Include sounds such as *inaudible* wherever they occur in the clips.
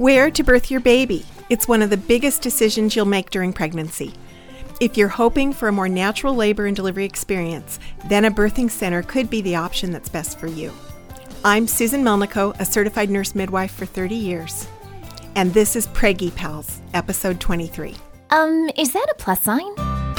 Where to birth your baby. It's one of the biggest decisions you'll make during pregnancy. If you're hoping for a more natural labor and delivery experience, then a birthing center could be the option that's best for you. I'm Susan Melnico, a certified nurse midwife for 30 years. And this is Preggy Pals, episode 23. Um, is that a plus sign?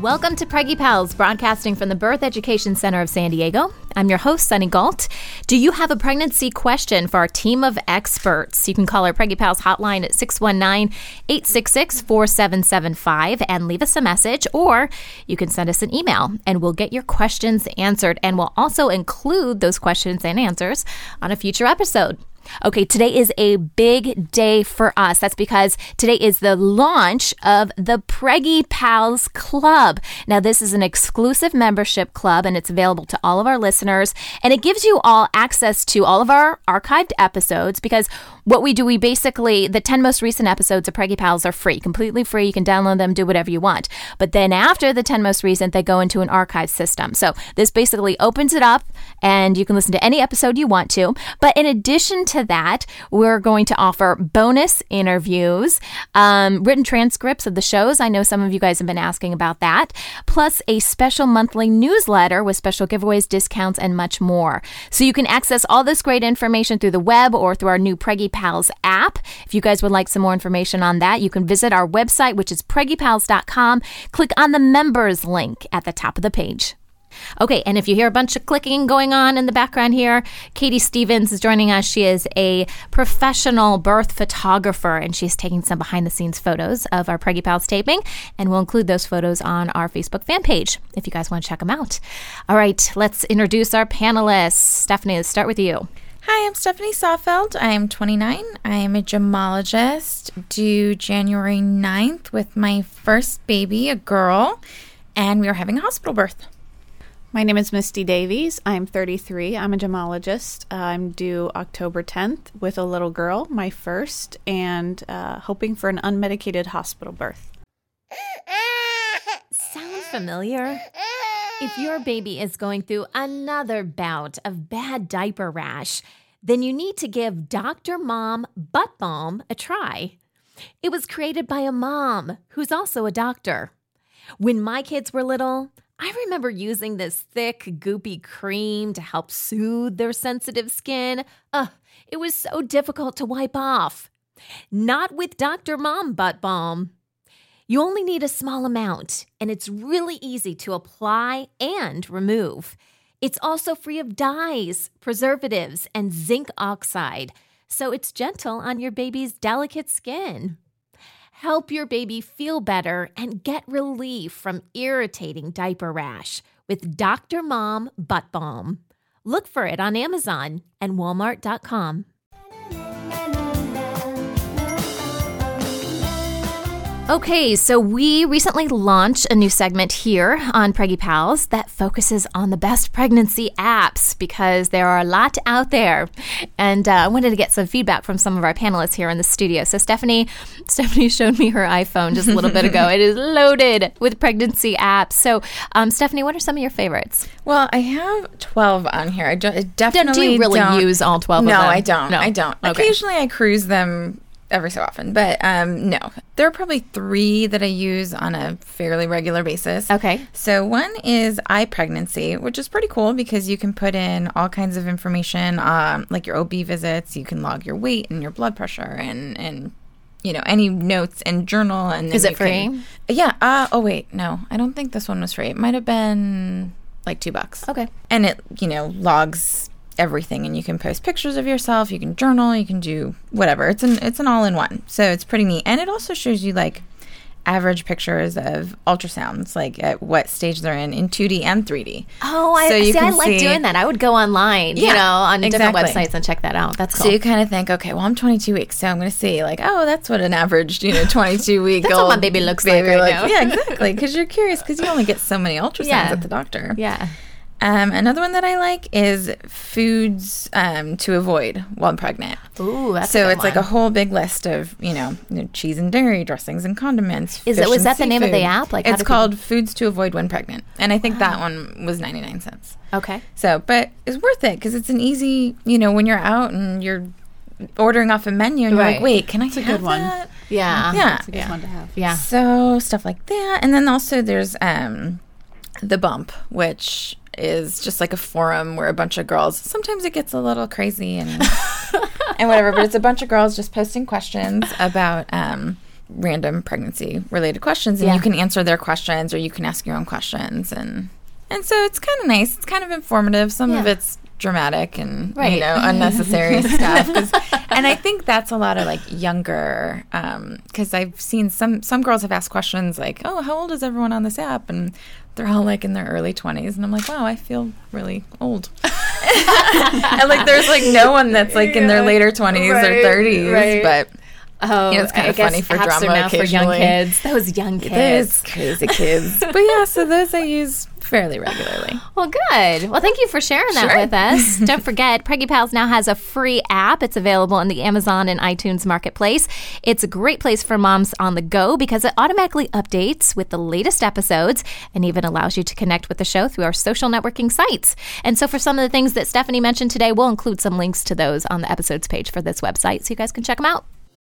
Welcome to Preggy Pals, broadcasting from the Birth Education Center of San Diego. I'm your host, Sunny Galt. Do you have a pregnancy question for our team of experts? You can call our Preggy Pals hotline at 619 866 4775 and leave us a message, or you can send us an email and we'll get your questions answered. And we'll also include those questions and answers on a future episode. Okay, today is a big day for us. That's because today is the launch of the Preggy Pals Club. Now, this is an exclusive membership club and it's available to all of our listeners. And it gives you all access to all of our archived episodes because what we do, we basically, the 10 most recent episodes of Preggy Pals are free, completely free. You can download them, do whatever you want. But then after the 10 most recent, they go into an archive system. So this basically opens it up and you can listen to any episode you want to. But in addition to that, we're going to offer bonus interviews, um, written transcripts of the shows. I know some of you guys have been asking about that, plus a special monthly newsletter with special giveaways, discounts, and much more. So you can access all this great information through the web or through our new Preggy Pals app. If you guys would like some more information on that, you can visit our website, which is preggypals.com. Click on the members link at the top of the page. Okay, and if you hear a bunch of clicking going on in the background here, Katie Stevens is joining us. She is a professional birth photographer and she's taking some behind the scenes photos of our Preggy Pals taping, and we'll include those photos on our Facebook fan page if you guys want to check them out. All right, let's introduce our panelists. Stephanie, let's start with you. Hi, I'm Stephanie Sawfeld. I'm 29. I am a gemologist due January 9th with my first baby, a girl, and we are having a hospital birth. My name is Misty Davies. I'm 33. I'm a gemologist. I'm due October 10th with a little girl, my first, and uh, hoping for an unmedicated hospital birth. *laughs* Sound familiar? If your baby is going through another bout of bad diaper rash, then you need to give Dr. Mom Butt Balm a try. It was created by a mom who's also a doctor. When my kids were little, I remember using this thick, goopy cream to help soothe their sensitive skin. Ugh, it was so difficult to wipe off. Not with Dr. Mom Butt Balm. You only need a small amount, and it's really easy to apply and remove. It's also free of dyes, preservatives, and zinc oxide, so it's gentle on your baby's delicate skin. Help your baby feel better and get relief from irritating diaper rash with Dr. Mom Butt Balm. Look for it on Amazon and Walmart.com. Okay, so we recently launched a new segment here on Preggy Pals that focuses on the best pregnancy apps because there are a lot out there. And uh, I wanted to get some feedback from some of our panelists here in the studio. So Stephanie, *laughs* Stephanie showed me her iPhone just a little bit ago. It is loaded with pregnancy apps. So um, Stephanie, what are some of your favorites? Well, I have 12 on here. I, don't, I definitely Do you really don't- use all 12 no, of them? I don't. No. I don't. Okay. Occasionally I cruise them every so often, but um, no. There are probably three that I use on a fairly regular basis. Okay. So one is iPregnancy, which is pretty cool because you can put in all kinds of information, um, like your OB visits. You can log your weight and your blood pressure and and you know, any notes and journal. And then Is it you can- free? yeah. Uh, oh wait, no, I don't think this one was free. It might have been like two bucks. Okay. And it, you know, logs everything, and you can post pictures of yourself. You can journal. You can do whatever. It's an it's an all in one. So it's pretty neat, and it also shows you like average pictures of ultrasounds, like at what stage they're in in 2D and 3D. Oh, I So see. I like see- doing that. I would go online, you know, on different websites and check that out. That's cool. So you kind of think, okay, well, I'm 22 weeks, so I'm going to see, like, oh, that's what an average, you know, 22 *laughs* week That's what my baby looks like right now. *laughs* Yeah, exactly. *laughs* Because you're curious, because you only get so many ultrasounds Yeah. at the doctor. yeah. Um, another one that I like is foods um, to avoid while pregnant. Ooh, that's a so good it's like a whole big list of you know, you know, cheese and dairy dressings and condiments. Is it- was and that the name of the app? Like, it's do people- called Foods to Avoid When Pregnant, and I think that one was ninety nine cents. Okay. So, but it's worth it because it's an easy, you know, when you're out and you're ordering off a menu and you're like, wait, can I It's a have good one. that? Yeah. Yeah. It's a good one to have. Yeah. So stuff like that, and then also there's um, the bump, which is just like a forum where a bunch of girls. Sometimes it gets a little crazy and *laughs* and whatever, but it's a bunch of girls just posting questions about um, random pregnancy related questions, and Yeah. you can answer their questions or you can ask your own questions, and and so it's kind of nice. It's kind of informative. Some of it's dramatic and Right. you know *laughs* unnecessary stuff and i think that's a lot of like younger because i've seen some some girls have asked questions like oh how old is everyone on this app and they're all like in their early 20s and i'm like wow i feel really old *laughs* and like there's like no one that's like in their later 20s Right, or 30s right. but Oh, You know, it's kinda I guess funny for drama now for young kids. Those young kids. those crazy kids but yeah so *laughs* those i use fairly regularly Well, good. Well, thank you for sharing that Sure. with us. *laughs* Don't forget, Preggy Pals now has a free app. It's available in the Amazon and iTunes marketplace. It's a great place for moms on the go because it automatically updates with the latest episodes and even allows you to connect with the show through our social networking sites. And so, for some of the things that Stephanie mentioned today, we'll include some links to those on the episodes page for this website so you guys can check them out.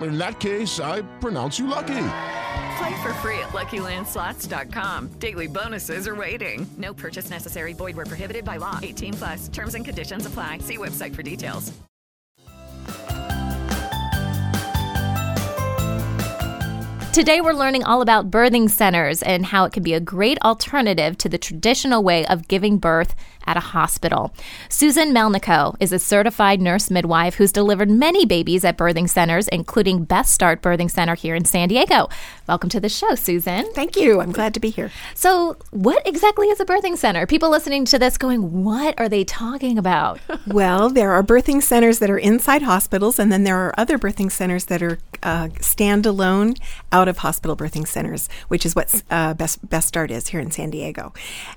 In that case, I pronounce you lucky. Play for free at LuckyLandSlots.com. Daily bonuses are waiting. No purchase necessary. Void where prohibited by law. 18 plus. Terms and conditions apply. See website for details. Today, we're learning all about birthing centers and how it can be a great alternative to the traditional way of giving birth at a hospital. Susan Melnico is a certified nurse midwife who's delivered many babies at birthing centers, including Best Start Birthing Center here in San Diego. Welcome to the show, Susan. Thank you. I'm glad to be here. So, what exactly is a birthing center? People listening to this going, What are they talking about? *laughs* Well, there are birthing centers that are inside hospitals, and then there are other birthing centers that are uh, standalone out of hospital birthing centers, which is what uh, Best, Best Start is here in San Diego.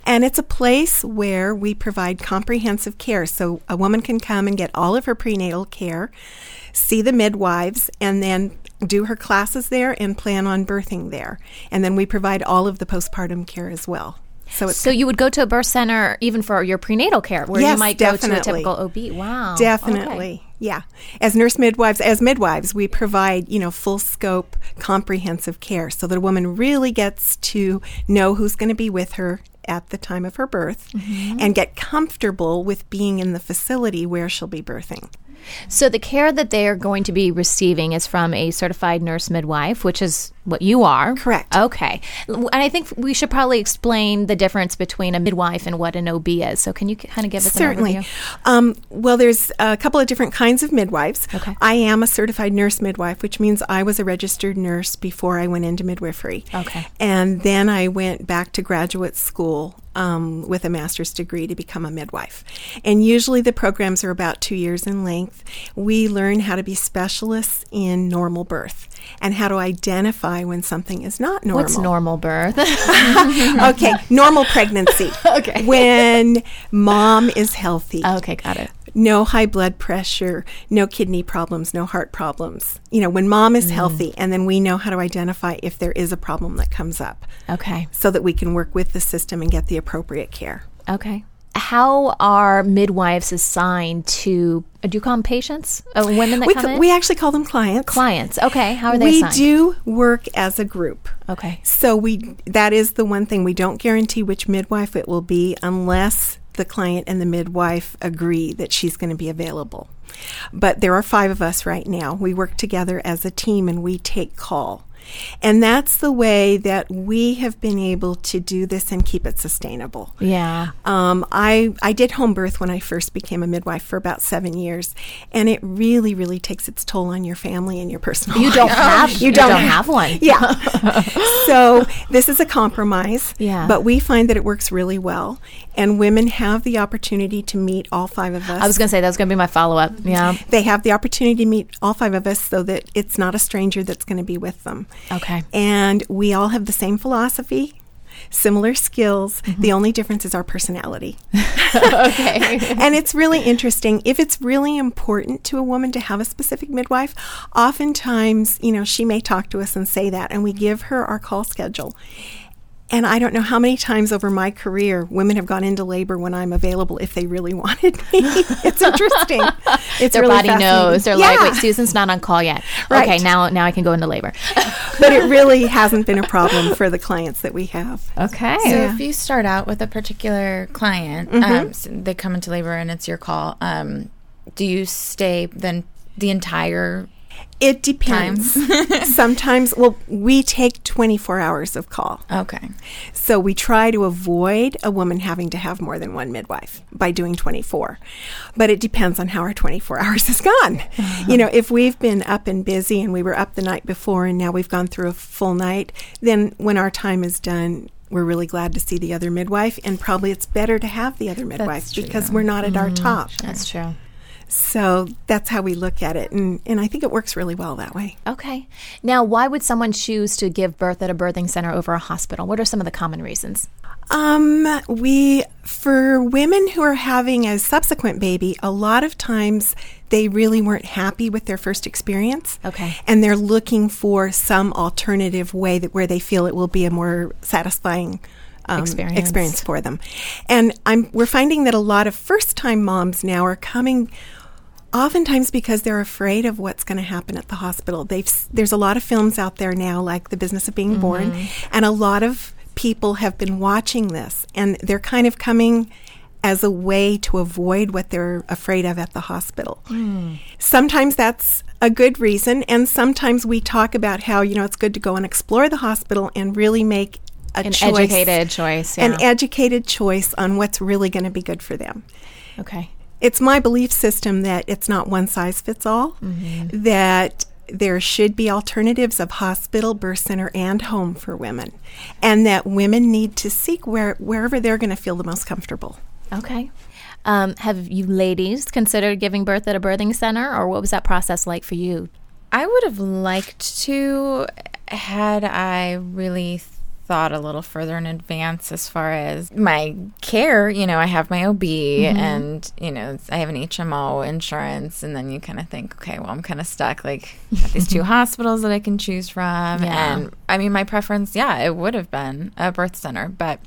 And it's a place where we provide comprehensive care. So a woman can come and get all of her prenatal care, see the midwives, and then do her classes there and plan on birthing there. And then we provide all of the postpartum care as well. So it's So, you would go to a birth center even for your prenatal care, where you Yes, might go to a typical OB. Wow. Definitely. Okay. Yeah. As nurse midwives, as midwives, we provide, you know, full scope, comprehensive care so that a woman really gets to know who's going to be with her at the time of her birth Mhm. and get comfortable with being in the facility where she'll be birthing. So the care that they are going to be receiving is from a certified nurse midwife, which is what you are. Correct. Okay. And I think we should probably explain the difference between a midwife and what an OB is. So can you kind of give us Certainly. an overview? Um, well, there's a couple of different kinds of midwives. Okay. I am a certified nurse midwife, which means I was a registered nurse before I went into midwifery. Okay. And then I went back to graduate school um, with a master's degree to become a midwife. And usually the programs are about two years in length. We learn how to be specialists in normal birth and how to identify when something is not normal. What's normal birth? *laughs* okay, normal pregnancy. *laughs* Okay. When mom is healthy. Okay, got it. No high blood pressure, no kidney problems, no heart problems. You know, when mom is Mm. healthy, and then we know how to identify if there is a problem that comes up Okay. so that we can work with the system and get the appropriate care. Okay. how are midwives assigned to? uh, Do you call them patients? Uh, women that we, come in. we actually call them clients. Clients. Okay. How are they we assigned? do work as a group. Okay. So we that is the one thing we don't guarantee which midwife it will be unless the client and the midwife agree that she's going to be available. But there are 5 of us right now. We work together as a team and we take call. And that's the way that we have been able to do this and keep it sustainable. Yeah. Um, I I did home birth when I first became a midwife for about seven years, and it really, really takes its toll on your family and your personal. You don't life. have- *laughs* you don't have one. Yeah. *laughs* so this is a compromise. Yeah. But we find that it works really well, and women have the opportunity to meet all five of us. I was going to say that was going to be my follow up. Yeah. They have the opportunity to meet all five of us so that it's not a stranger that's going to be with them. Okay. And we all have the same philosophy, similar skills. Mm-hmm. The only difference is our personality. *laughs* *laughs* okay. and it's really interesting. If it's really important to a woman to have a specific midwife, oftentimes, you know, she may talk to us and say that, and we give her our call schedule. And I don't know how many times over my career women have gone into labor when I'm available if they really *laughs* wanted me. it's interesting. It's Their really body knows. They're fascinating. like, wait, Susan's not on call yet. Right. Okay, now now I can go into labor. *laughs* but it really hasn't been a problem for the clients that we have. Okay. So if you start out with a particular client, Mhm. um, s they come into labor and it's your call. Um, do you stay then the entire? It depends. *laughs* *laughs* Sometimes, well, we take 24 hours of call. Okay. So we try to avoid a woman having to have more than one midwife by doing 24. But it depends on how our 24 *laughs* hours has gone. Uh-huh. You know, if we've been up and busy and we were up the night before and now we've gone through a full night, then when our time is done, we're really glad to see the other midwife, and probably it's better to have the other midwife because we're not at our mm-hmm. top. That's true. So that's how we look at it, and, and I think it works really well that way. Okay. Now, why would someone choose to give birth at a birthing center over a hospital? What are some of the common reasons? Um, we for women who are having a subsequent baby, a lot of times they really weren't happy with their first experience. Okay. And they're looking for some alternative way that where they feel it will be a more satisfying um, Experience. experience for them. And I'm we're finding that a lot of first time moms now are coming oftentimes because they're afraid of what's going to happen at the hospital. They've there's a lot of films out there now like The Business of Being Born Mhm. and a lot of people have been watching this and they're kind of coming as a way to avoid what they're afraid of at the hospital. Sometimes that's a good reason and sometimes we talk about how, you know, it's good to go and explore the hospital and really make a An choice, educated choice, An educated choice on what's really going to be good for them. Okay. It's my belief system that it's not one size fits all, Mm-hmm. that there should be alternatives of hospital, birth center, and home for women, and that women need to seek where, wherever they're going to feel the most comfortable. Okay. Um, have you ladies considered giving birth at a birthing center, or what was that process like for you? I would have liked to had I really thought a little further in advance as far as my care. You know, I have my OB Mhm. and, you know, I have an HMO insurance. And then you kind of think, okay, well, I'm kind of stuck. Like, these two *laughs* hospitals that I can choose from. Yeah. And I mean, my preference, yeah, it would have been a birth center. But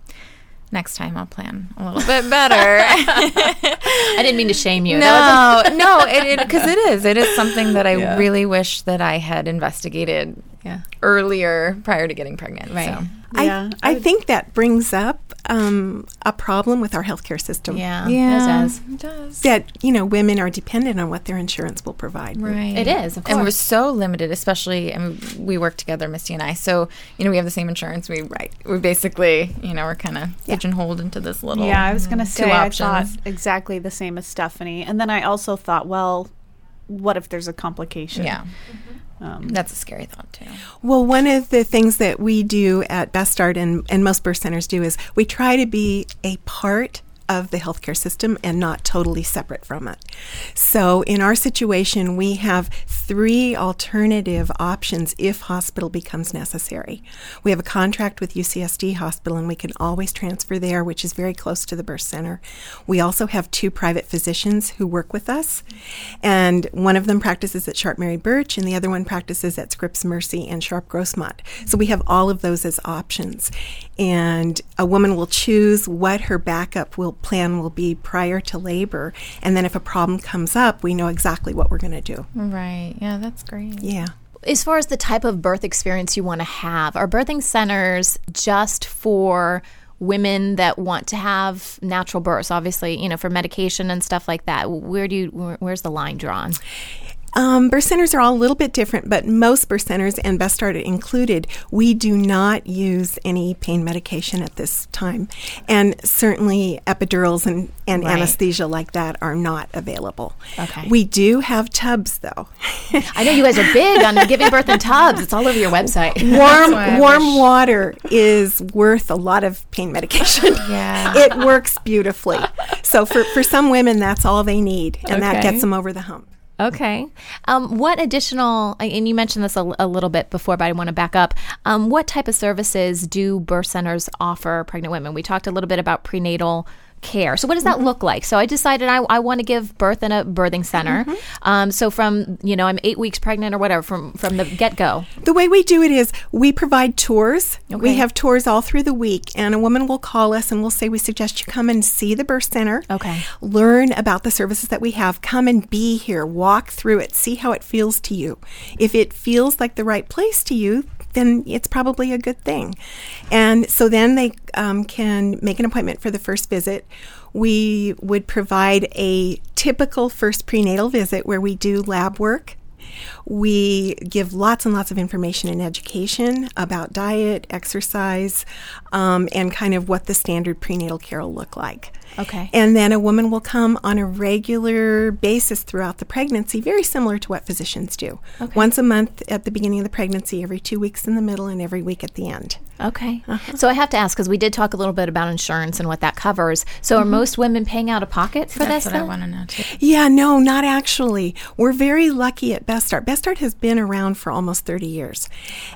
next time I'll plan a little bit better. *laughs* *laughs* I didn't mean to shame you. No, no, it because it is. It is something that I Yeah. really wish that I had investigated Yeah. earlier prior to getting pregnant. Right. So. I, I think that brings up um, a problem with our healthcare system. Yeah, Yeah, it does. it does. That, you know, women are dependent on what their insurance will provide. Right. It is, of And we're so limited, especially, I mean, we work together, Misty and I. So, you know, we have the same insurance. We, right. We basically, you know, we're kind of pigeonholed into this little. Yeah, I was going to two say I thought exactly the same as Stephanie, and then I also thought, well, what if there's a complication? Yeah. Um, That's a scary thought, too. Well, one of the things that we do at Best Start and, and most birth centers do is we try to be a part of the healthcare system and not totally separate from it. So in our situation, we have three alternative options if hospital becomes necessary. We have a contract with UCSD Hospital and we can always transfer there, which is very close to the birth center. We also have two private physicians who work with us, and one of them practices at Sharp Mary Birch and the other one practices at Scripps Mercy and Sharp Grossmont. So we have all of those as options. And a woman will choose what her backup will plan will be prior to labor, and then if a problem comes up, we know exactly what we're going to do. Right. Yeah, that's great. Yeah. As far as the type of birth experience you want to have, are birthing centers just for women that want to have natural births? Obviously, you know, for medication and stuff like that. Where do you? Where, where's the line drawn? Um, birth centers are all a little bit different, but most birth centers, and Best Start included, we do not use any pain medication at this time. And certainly epidurals and, and Right. anesthesia like that are not available. Okay. We do have tubs, though. I know you guys are big on giving birth in tubs. It's all over your website. *laughs* warm warm water is worth a lot of pain medication. *laughs* Yeah. it works beautifully. So for, for some women, that's all they need, and that gets them over the hump. Okay. Um, what additional, and you mentioned this a, a little bit before, but I want to back up. Um, what type of services do birth centers offer pregnant women? We talked a little bit about prenatal care. So, what does that look like? So, I decided I, I want to give birth in a birthing center. Um, so, from, you know, I'm eight weeks pregnant or whatever, from, from the get go. The way we do it is we provide tours. Okay. We have tours all through the week, and a woman will call us and we'll say, We suggest you come and see the birth center. Okay. Learn about the services that we have. Come and be here. Walk through it. See how it feels to you. If it feels like the right place to you, then it's probably a good thing. And so then they um, can make an appointment for the first visit. We would provide a typical first prenatal visit where we do lab work. We give lots and lots of information and education about diet, exercise, um, and kind of what the standard prenatal care will look like. Okay. And then a woman will come on a regular basis throughout the pregnancy, very similar to what physicians do. Okay. Once a month at the beginning of the pregnancy, every two weeks in the middle, and every week at the end. Okay. So, I have to ask because we did talk a little bit about insurance and what that covers. So, are most women paying out of pocket for That's this? what I want to know too. Yeah, no, not actually. We're very lucky at Best Start. Best Start has been around for almost 30 years,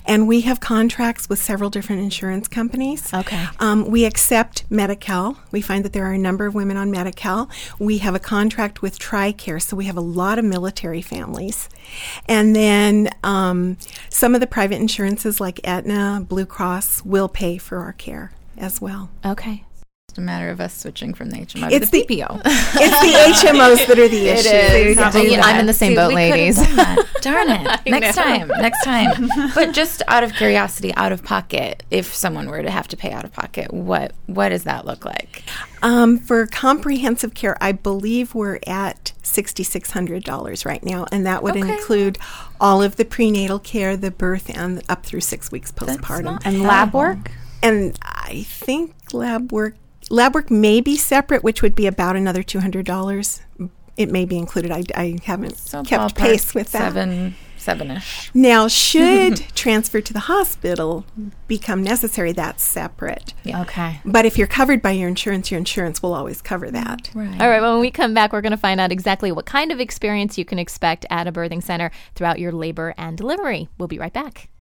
and we have contracts with several different insurance companies. Okay. Um, we accept Medi-Cal. We find that there are a number of women on Medi-Cal. We have a contract with TRICARE, so we have a lot of military families. And then um, some of the private insurances like Aetna, Blue Cross will pay for our care as well. Okay. It's a matter of us switching from the HMO It's to the, the- PPO. *laughs* It's the HMOs that are the *laughs* issue. is. We could I'm in the same See, boat, ladies. *laughs* Darn it. Next know. time. Next time. But just out of curiosity, out of pocket, if someone were to have to pay out of pocket, what what does that look like? Um, for comprehensive care, I believe we're at $6,600 right now, and that would Okay. include all of the prenatal care, the birth, and up through six weeks postpartum. not And lab work? And I think lab work lab work may be separate, which would be about another $200. It may be included. I, I haven't So kept ballpark pace with that. Seven seven ish. Now, should *laughs* transfer to the hospital become necessary, that's separate. Okay. But if you're covered by your insurance, your insurance will always cover that. Right. All right, well, when we come back, we're going to find out exactly what kind of experience you can expect at a birthing center throughout your labor and delivery. We'll be right back.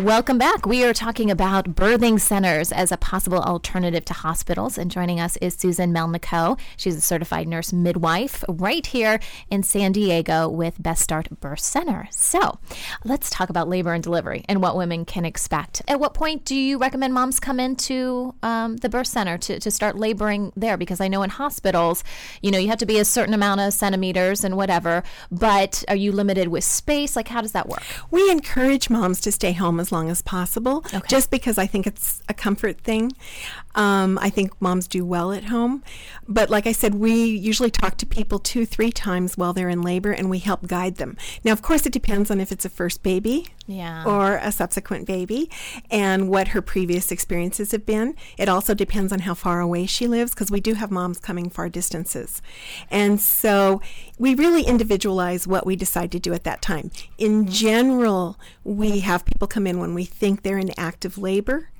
Welcome back. We are talking about birthing centers as a possible alternative to hospitals. And joining us is Susan Melnico. She's a certified nurse midwife right here in San Diego with Best Start Birth Center. So let's talk about labor and delivery and what women can expect. At what point do you recommend moms come into um, the birth center to, to start laboring there? Because I know in hospitals, you know, you have to be a certain amount of centimeters and whatever, but are you limited with space? Like, how does that work? We encourage moms to stay home as as long as possible, just because I think it's a comfort thing. Um, I think moms do well at home. But like I said, we usually talk to people two, three times while they're in labor and we help guide them. Now, of course, it depends on if it's a first baby Yeah. or a subsequent baby and what her previous experiences have been. It also depends on how far away she lives because we do have moms coming far distances. And so we really individualize what we decide to do at that time. In general, we have people come in when we think they're in active labor.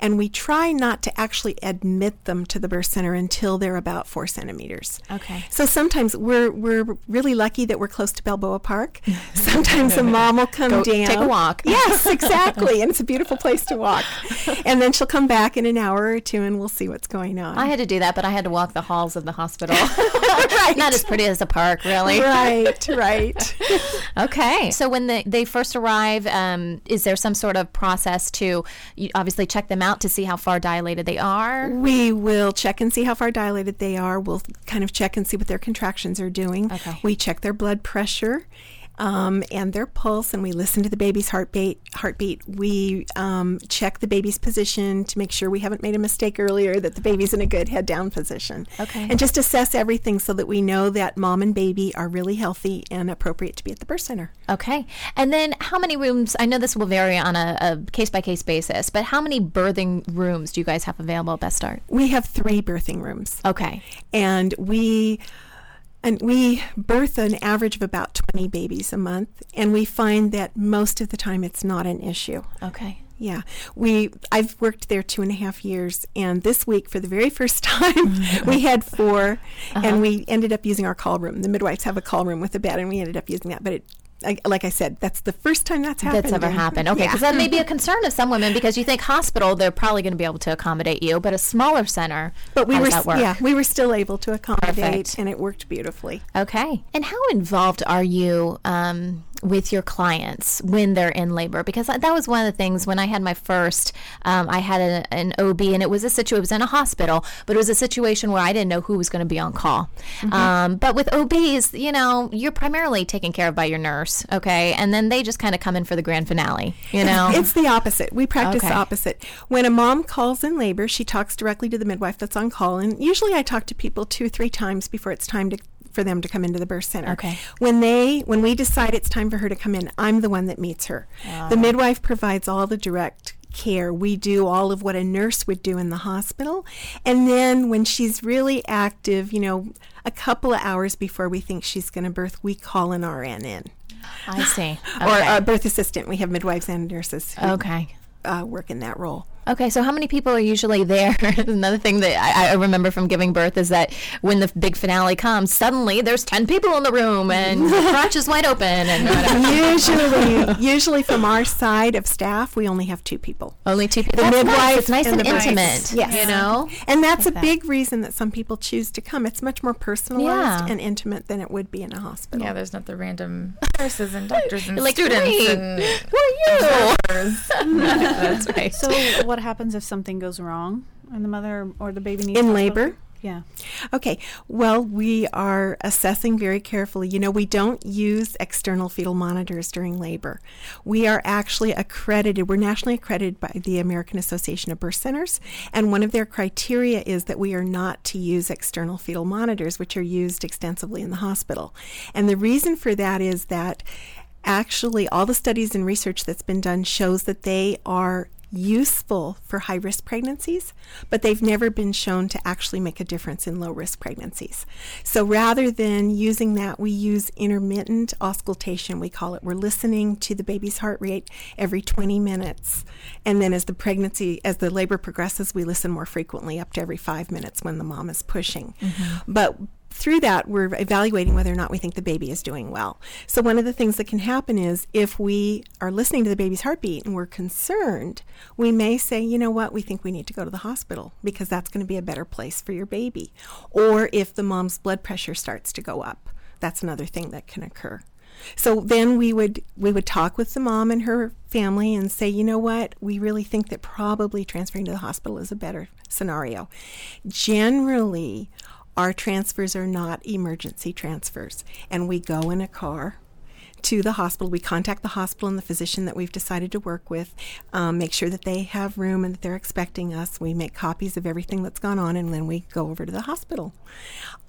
And we try not to actually admit them to the birth center until they're about four centimeters. Okay. So sometimes we're we're really lucky that we're close to Balboa Park. *laughs* Sometimes a mom will come Go down. take a walk. *laughs* Yes, exactly. and it's a beautiful place to walk. And then she'll come back in an hour or two and we'll see what's going on. I had to do that, but I had to walk the halls of the hospital. *laughs* right. Not as pretty as the park, really. Right, right. okay. So when the, they first arrive, um, is there some sort of process to you obviously check them out to see how far dilated they are? We will check and see how far dilated they are. We'll kind of check and see what their contractions are doing. Okay. We check their blood pressure. Um, and their pulse, and we listen to the baby's heartbeat. Heartbeat. We um, check the baby's position to make sure we haven't made a mistake earlier. That the baby's in a good head down position. Okay. And just assess everything so that we know that mom and baby are really healthy and appropriate to be at the birth center. Okay. And then how many rooms? I know this will vary on a case by case basis, but how many birthing rooms do you guys have available at Best Start? We have three birthing rooms. Okay. And we and we birth an average of about 20 babies a month and we find that most of the time it's not an issue. Okay. Yeah, we. I've worked there two and a half years, and this week, for the very first *laughs* time, we had 4 Uh-huh. and we ended up using our call room. The midwives have a call room with a bed, and we ended up using that. But it, I, like I said, that's the first time that's happened. That's ever happened. Okay, yeah. because that may be a *laughs* concern of some women because you think hospital, they're probably going to be able to accommodate you, but a smaller center, But we how were, does that work? yeah, we were still able to accommodate, Perfect. and it worked beautifully. Okay. And how involved are you um, with your clients when they're in labor? Because that was one of the things when I had my first, um, I had a, an OB and it was a situation, it was in a hospital, but it was a situation where I didn't know who was going to be on call. Mm-hmm. Um, but with OBs, you know, you're primarily taken care of by your nurse, okay? And then they just kind of come in for the grand finale, you know? *laughs* It's, the opposite. We practice Okay. the opposite. When a mom calls in labor, she talks directly to the midwife that's on call. And usually I talk to people two, three times before it's time to for them to come into the birth center. Okay. When they when we decide it's time for her to come in, I'm the one that meets her. The midwife provides all the direct care. We do all of what a nurse would do in the hospital. And then when she's really active, you know, a couple of hours before we think she's going to birth, we call an RN in. I see. Or a birth assistant. We have midwives and nurses who Okay. uh, work in that role. Okay, so how many people are usually there? *laughs* Another thing that I, I remember from giving birth is that when the big finale comes, suddenly there's 10 people in the room and the *laughs* crotch is wide open and usually, *laughs* usually from our side of staff, we only have two people. Only two people. The That's midwife nice. It's nice and, the birth- intimate. Yes. You know? And that's Like a that. big reason that some people choose to come. It's much more personalized Yeah. and intimate than it would be in a hospital. Yeah, there's not the random nurses and doctors and like, students. "Wait, and who are you? That's right. So, what happens if something goes wrong and the mother or the baby needs In labor? Yeah. Okay. Well, we are assessing very carefully. You know, we don't use external fetal monitors during labor. We are actually accredited. We're nationally accredited by the American Association of Birth Centers, and one of their criteria is that we are not to use external fetal monitors, which are used extensively in the hospital. And the reason for that is that actually all the studies and research that's been done shows that they are useful for high risk pregnancies, but they've never been shown to actually make a difference in low risk pregnancies. So rather than using that, we use intermittent auscultation, we call it. We're listening to the baby's heart rate every 20 minutes. And then as the pregnancy, as the labor progresses, we listen more frequently, up to every five minutes when the mom is pushing. Mm-hmm. But through that, we're evaluating whether or not we think the baby is doing well. So, one of the things that can happen is if we are listening to the baby's heartbeat and we're concerned, we may say, you know what, we think we need to go to the hospital because that's going to be a better place for your baby. Or if the mom's blood pressure starts to go up, that's another thing that can occur. So then we would we would talk with the mom and her family and say, you know what, we really think that probably transferring to the hospital is a better scenario. Generally, our transfers are not emergency transfers, and we go in a car to the hospital. We contact the hospital and the physician that we've decided to work with, um, make sure that they have room and that they're expecting us. We make copies of everything that's gone on, and then we go over to the hospital.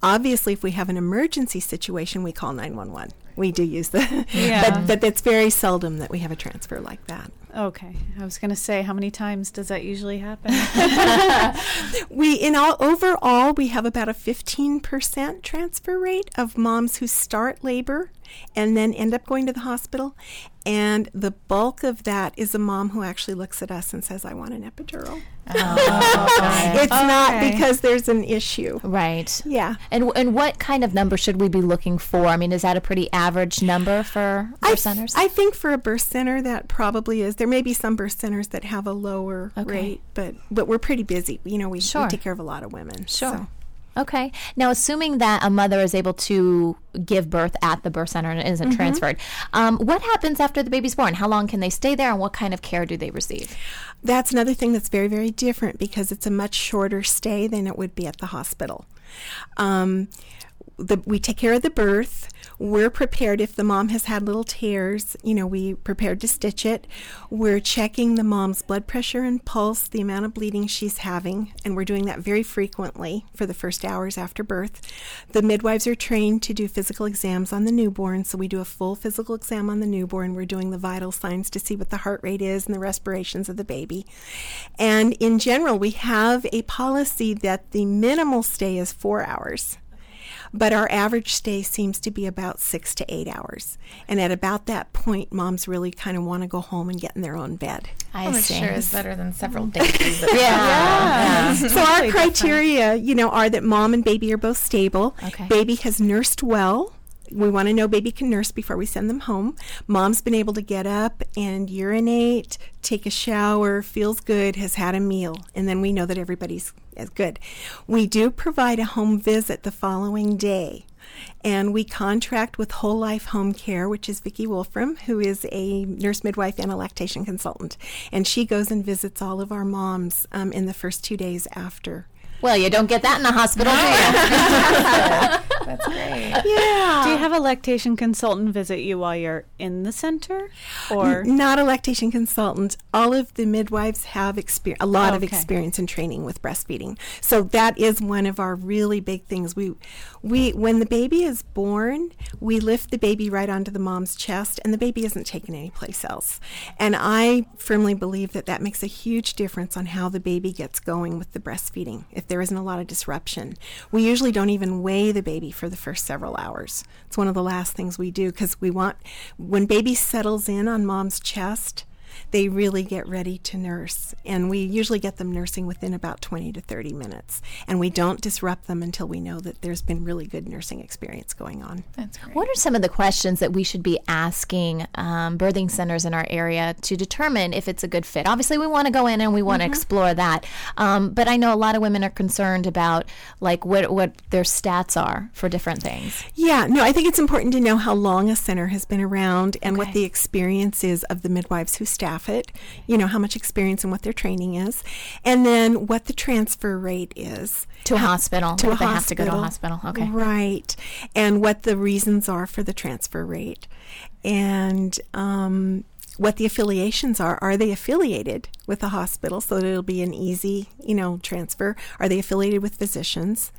Obviously, if we have an emergency situation, we call 911. We do use the, *laughs* Yeah. but, but it's very seldom that we have a transfer like that. Okay. I was going to say, how many times does that usually happen? *laughs* we in all overall we have about a 15% transfer rate of moms who start labor and then end up going to the hospital and the bulk of that is a mom who actually looks at us and says i want an epidural oh, it's not because there's an issue Right. Yeah. And and what kind of number should we be looking for? I mean, is that a pretty average number for I, birth centers? I think for a birth center that probably is. There may be some birth centers that have a lower Okay. rate, but but we're pretty busy. You know, we, we take care of a lot of women. Sure. so. Okay. Now, assuming that a mother is able to give birth at the birth center and isn't Mhm. transferred, um, what happens after the baby's born? How long can they stay there, and what kind of care do they receive? That's another thing that's very, very different because it's a much shorter stay than it would be at the hospital. Um, the, we take care of the birth. We're prepared if the mom has had little tears, you know, we prepared to stitch it. We're checking the mom's blood pressure and pulse, the amount of bleeding she's having, and we're doing that very frequently for the first hours after birth. The midwives are trained to do physical exams on the newborn, so we do a full physical exam on the newborn. We're doing the vital signs to see what the heart rate is and the respirations of the baby. And in general, we have a policy that the minimal stay is four hours. But our average stay seems to be about six to eight hours. And at about that point, moms really kind of want to go home and get in their own bed. I Oh, see. sure is better than several mm-hmm. days. *laughs* Yeah. Yeah. So our criteria, you know, are that mom and baby are both stable. Okay. Baby has nursed well. We want to know baby can nurse before we send them home. Mom's been able to get up and urinate, take a shower, feels good, has had a meal, and then we know that everybody's is good. We do provide a home visit the following day. And we contract with Whole Life Home Care, which is Vicki Wolfram, who is a nurse midwife and a lactation consultant. And she goes and visits all of our moms um, in the first two days after. Well, you don't get that in the hospital, *laughs* *laughs* do you? That's great. Yeah. Do you have a lactation consultant visit you while you're in the center? Or N- not a lactation consultant. All of the midwives have exper- a lot of experience and training with breastfeeding. So that is one of our really big things. We we when the baby is born, we lift the baby right onto the mom's chest and the baby isn't taken anyplace else. And I firmly believe that that makes a huge difference on how the baby gets going with the breastfeeding if there isn't a lot of disruption. We usually don't even weigh the baby for the first several hours. It's one of the last things we do because we want when baby settles in on mom's chest, they really get ready to nurse. And we usually get them nursing within about 20 to 30 minutes. And we don't disrupt them until we know that there's been really good nursing experience going on. That's great. What are some of the questions that we should be asking um, birthing centers in our area to determine if it's a good fit? Obviously, we want to go in and we want to explore that, um, but I know a lot of women are concerned about like what what their stats are for different things. Yeah, no, I think it's important to know how long a center has been around and what the experience is of the midwives who staff it, you know, how much experience and what their training is, and then what the transfer rate is. To a hospital. To a they have to go to a hospital. Okay. Right. And what the reasons are for the transfer rate. And um, what the affiliations are. Are they affiliated with a hospital so that it'll be an easy, you know, transfer? Are they affiliated with physicians?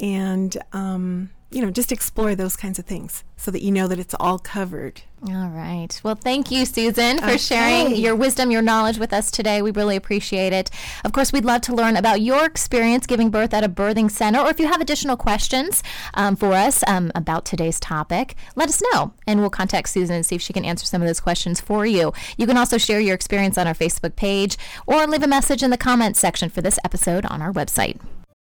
And, um, you know, just explore those kinds of things so that you know that it's all covered. All right. Well, thank you, Susan, for Okay. sharing your wisdom, your knowledge with us today. We really appreciate it. Of course, we'd love to learn about your experience giving birth at a birthing center, or if you have additional questions um, for us um, about today's topic, let us know, and we'll contact Susan and see if she can answer some of those questions for you. You can also share your experience on our Facebook page or leave a message in the comments section for this episode on our website.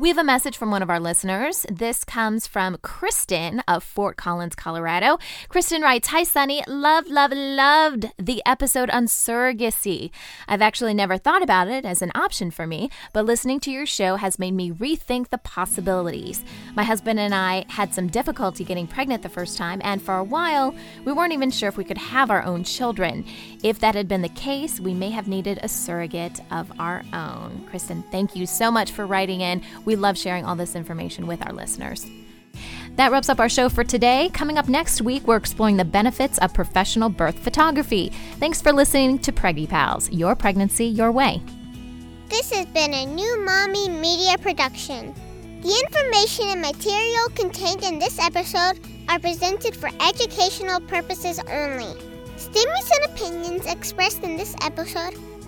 We have a message from one of our listeners. This comes from Kristen of Fort Collins, Colorado. Kristen writes Hi, Sunny. Love, love, loved the episode on surrogacy. I've actually never thought about it as an option for me, but listening to your show has made me rethink the possibilities. My husband and I had some difficulty getting pregnant the first time, and for a while, we weren't even sure if we could have our own children. If that had been the case, we may have needed a surrogate of our own. Kristen, thank you so much for writing in. Love sharing all this information with our listeners. That wraps up our show for today. Coming up next week, we're exploring the benefits of professional birth photography. Thanks for listening to Preggy Pals, your pregnancy your way. This has been a new Mommy Media production. The information and material contained in this episode are presented for educational purposes only. Statements and opinions expressed in this episode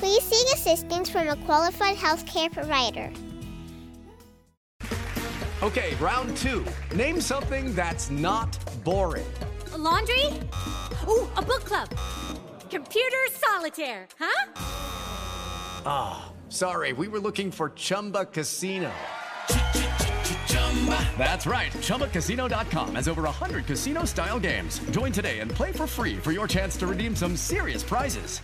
please seek assistance from a qualified healthcare provider. Okay, round two. Name something that's not boring. A laundry? Ooh, a book club. Computer solitaire, huh? Ah, oh, sorry, we were looking for Chumba Casino. That's right. ChumbaCasino.com has over 100 casino style games. Join today and play for free for your chance to redeem some serious prizes.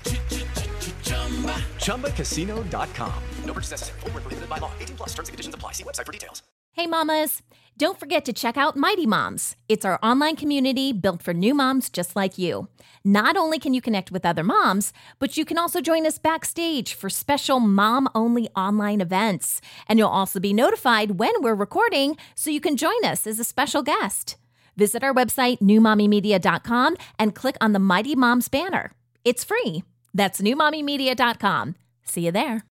ChumbaCasino.com. No purchase necessary. Full prohibited by law. 18 plus terms and conditions apply. See website for details. Hey, mamas. Don't forget to check out Mighty Moms. It's our online community built for new moms just like you. Not only can you connect with other moms, but you can also join us backstage for special mom only online events. And you'll also be notified when we're recording so you can join us as a special guest. Visit our website, newmommymedia.com, and click on the Mighty Moms banner. It's free. That's newmommymedia.com. See you there.